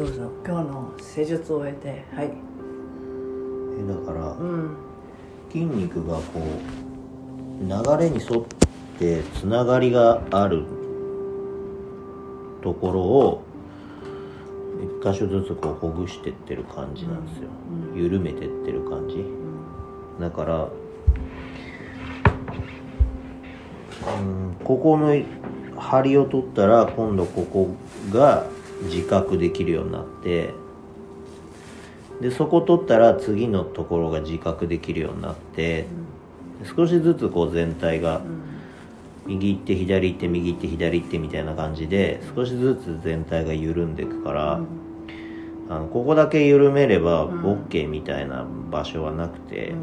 どうぞ。今日の施術を終えてはい。えだからうん。筋肉がこう流れに沿ってつながりがあるところを一箇所ずつこうほぐしてってる感じなんですよ、緩めてってる感じ。だからうんここの張りを取ったら今度ここが自覚できるようになってでそこ取ったら次のところが自覚できるようになって少しずつこう全体が右行って左行って右行って左行ってみたいな感じで少しずつ全体が緩んでいくから、あのここだけ緩めれば OK みたいな場所はなくて、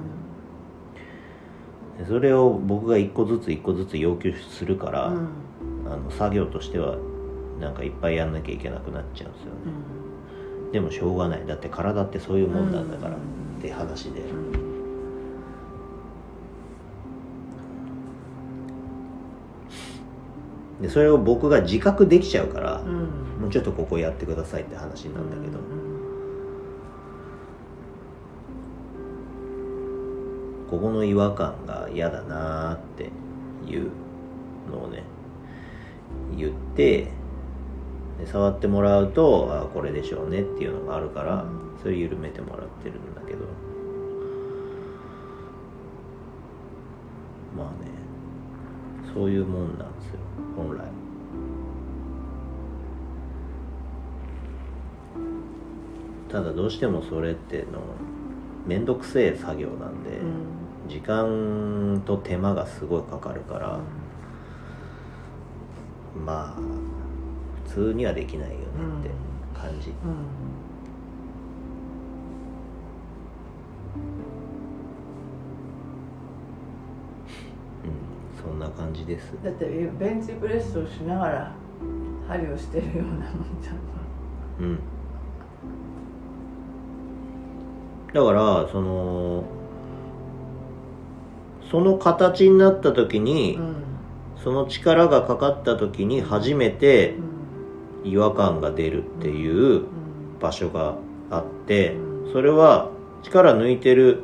でそれを僕が一個ずつ一個ずつ要求するから、あの作業としてはなんかいっぱいやんなきゃいけなくなっちゃうんですよね、でもしょうがない。だって体ってそういうもんなんだから。って話で、でそれを僕が自覚できちゃうから、もうちょっとここやってくださいって話なんだけど、ここの違和感が嫌だなーっていうのをね言ってで触ってもらうとあこれでしょうねっていうのがあるから、それ緩めてもらってるんだけど。まあねそういうもんなんですよ本来。ただどうしてもそれっての面倒くせえ作業なんで、時間と手間がすごいかかるから、まあ普通にはできないよねって感じ、うん、そんな感じです。だってベンチプレッスをしながら針をしてるようなもんじゃん。うん。だからそのその形になった時に、その力がかかった時に初めて違和感が出るっていう場所があってそれは力抜いてる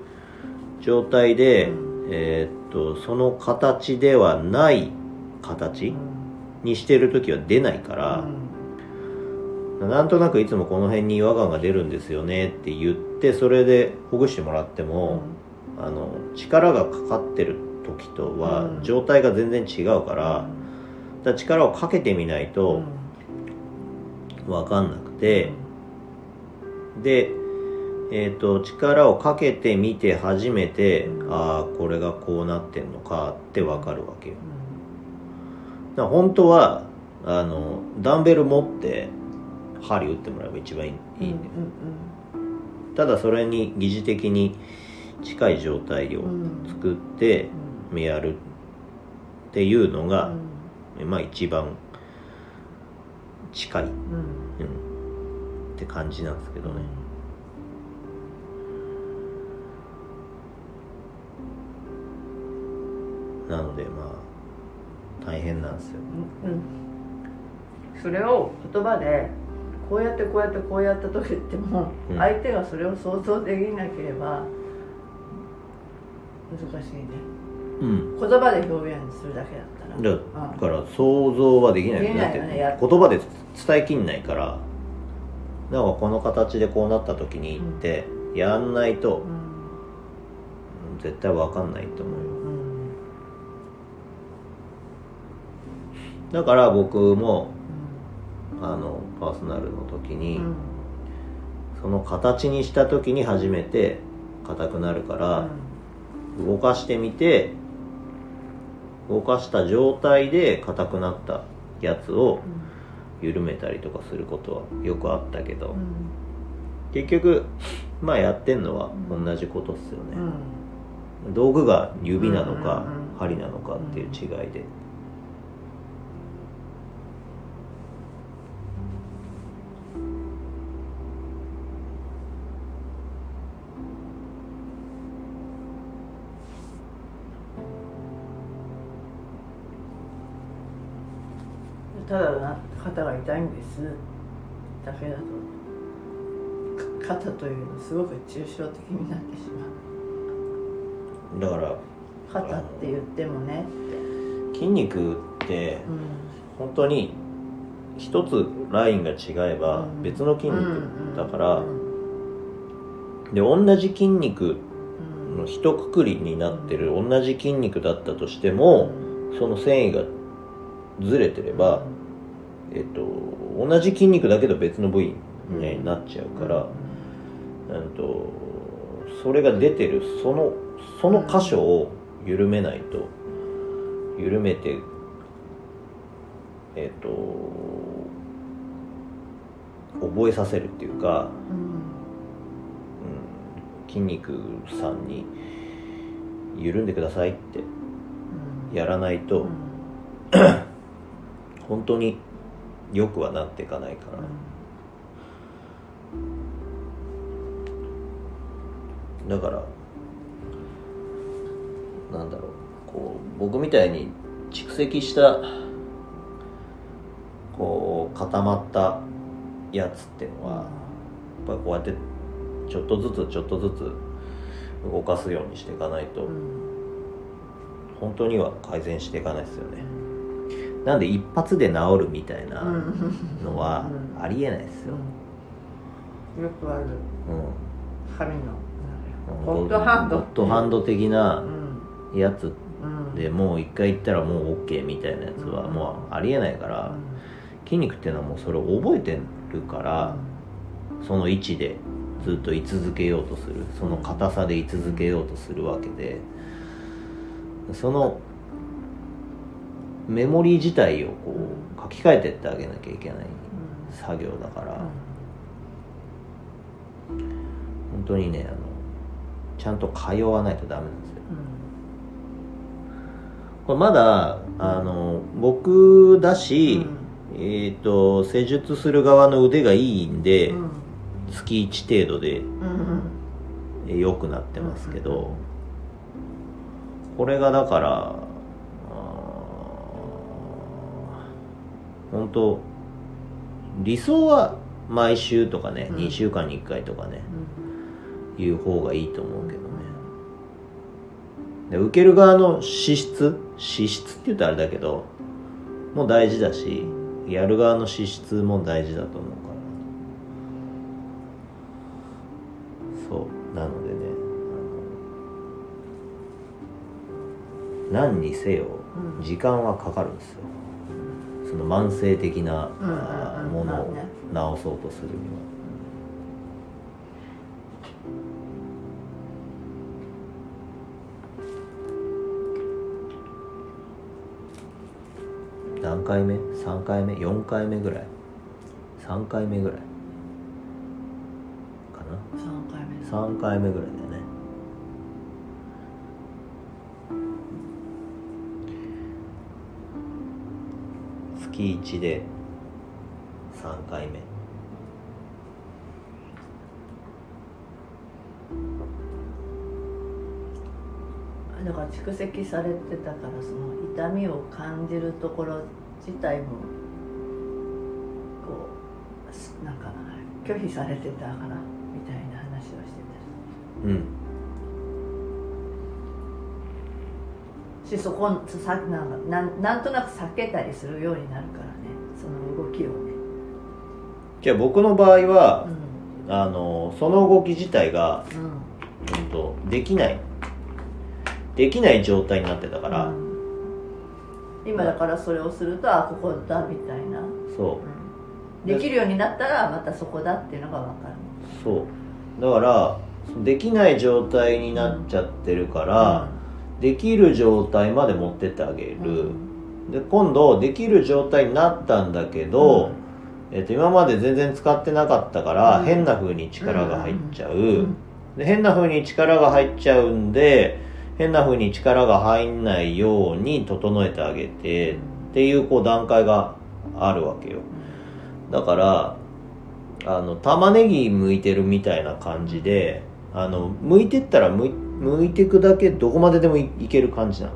状態で、えーっとその形ではない形にしてる時は出ないから、なんとなくいつもこの辺に違和感が出るんですよねって言ってそれでほぐしてもらっても、あの力がかかってる時とはうん。状態が全然違うから,、だから力をかけてみないと分かんなくて、で、えー、と力をかけてみて初めて、ああこれがこうなってんのかって分かるわけよ。だから本当はあのダンベル持って針打ってもらえば一番いいいいんだよ、ただそれに疑似的に近い状態を作ってやるっていうのが、まあ一番近い、うん、って感じなんですけどね、なのでまあ大変なんですよ。それを言葉でこうやってこうやってこうやったと言っても、うん。相手がそれを想像できなければ難しいねうん。言葉で表現するだけだったら。だから想像はできないできないよねやだって言葉で伝えきんないから。だからこの形でこうなった時に言って、やんないとうん。絶対わかんないと思うよ。うん。だから僕もあのパーソナルの時に、うん。その形にした時に初めて硬くなるから、動かしてみて動かした状態で硬くなったやつを緩めたりとかすることはよくあったけど、うん。結局まあやってんのは同じことっすようね、ん。道具が指なのか針なのかっていう違いで、ただな肩が痛いんです。だけだと。肩というのすごく抽象的になってしまう。だから肩って言ってもね。筋肉ってうん。本当に一つラインが違えばうん。別の筋肉だからうん。で同じ筋肉うん。の一括りになってる同じ筋肉だったとしてもその繊維がずれてれば、えっと、同じ筋肉だけど別の部位になっちゃうから、うんとそれが出てるそのその箇所を緩めないと緩めてえっと覚えさせるっていうか、うんうん、筋肉さんに緩んでくださいってうんやらないとうん 本当によくはなっていかないから。だからなんだろう。こう僕みたいに蓄積したこう固まったやつっていうのはやっぱりこうやってちょっとずつちょっとずつ動かすようにしていかないとうん。本当には改善していかないですよねなんで一発で治るみたいなのはうん。ありえないですよ、よくある。うん。針の。ホットハンド。ホットハンド的なうん。やつうん。でもう一回行ったらもう OK みたいなやつはうん。もうありえないから筋肉っていうのはもうそれを覚えてるからその位置でずっと居続けようとする。その硬さで居続けようとするわけでそのメモリー自体をこう書き換えてってあげなきゃいけない作業だから。本当にねあのちゃんと通わないとダメなんですよ。これまだあの僕だし、えっ、と施術する側の腕がいいんで、月1程度でえ良くなってますけど、これがだからあー本当理想は毎週とかね、うん。2週間に1回とかねいう方がいいと思うけどね。で受ける側の資質資質って言ったらあれだけどもう大事だしやる側の資質も大事だと思うから。そうなのでね何にせようん。時間はかかるんですよその慢性的なものを治そうとするには。何回目 ?3 回目 ?4 回目ぐらい ?3 回目ぐらいかな？3回目3回目ぐらいね月1で3回目。だから蓄積されてたからその痛みを感じるところ自体もこうすなんか拒否されてたからみたいな話をしてうんしそこさななんなんとなく避けたりするようになるからね。その動きをね、じゃあ僕の場合はう、ん。あのその動き自体が、うん。うん、とできない。できない状態になってたから、うん。今だからそれをするとあここだみたいな、そう。ん。できるようになったらまたそこだっていうのが分かる。うそう。だからできない状態になっちゃってるから、できる状態まで持ってってあげる、で今度できる状態になったんだけど、えっと今まで全然使ってなかったから、うん。変な風に力が入っちゃう、ん。で変な風に力が入っちゃうんで変な風に力が入んないように整えてあげてっていうこう段階があるわけよ。だからあの玉ねぎ剥いてるみたいな感じであの剥いてったら剥い剥いてくだけどこまででもいいける感じなの？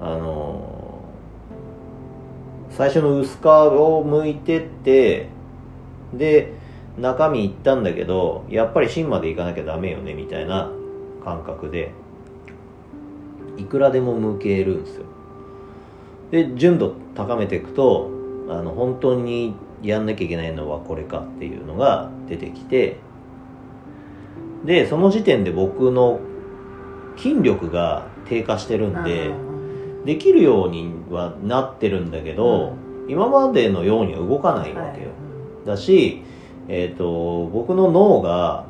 あの最初の薄皮を剥いてってで中身行ったんだけどやっぱり芯まで行かなきゃダメよねみたいな感覚でいくらでも向けるんですよ。で純度高めていくとあの本当にやんなきゃいけないのはこれかっていうのが出てきてでその時点で僕の筋力が低下してるんでできるようにはなってるんだけど、今までのようには動かないわけよ、だし、えー、と僕の脳が、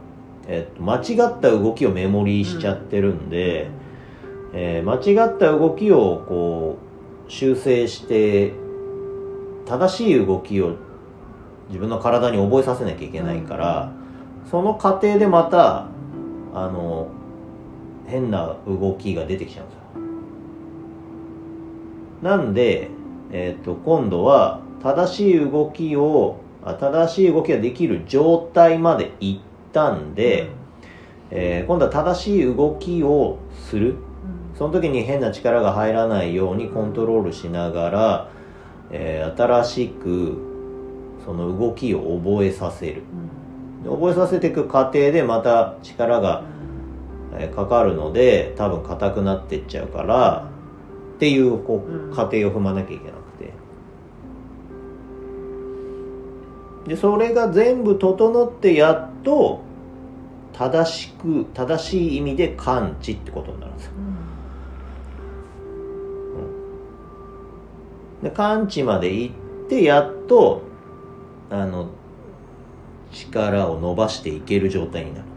えー、と間違った動きをメモリーしちゃってるんで、えー間違った動きをこう修正して正しい動きを自分の体に覚えさせなきゃいけないから、その過程でまたあの変な動きが出てきちゃうんですよ。なんで、えー、と今度は正しい動きをあ正しい動きができる状態まで行ったんで、えー今度は正しい動きをする。その時に変な力が入らないようにコントロールしながら、えー新しくその動きを覚えさせる。で覚えさせていく過程でまた力が、えーかかるので多分硬くなっていっちゃうからっていうこううん過程を踏まなきゃいけなくて。でそれが全部整ってやっと正しく正しい意味で感知ってことになるんですよ。で完治まで行ってやっとあの力を伸ばしていける状態になる。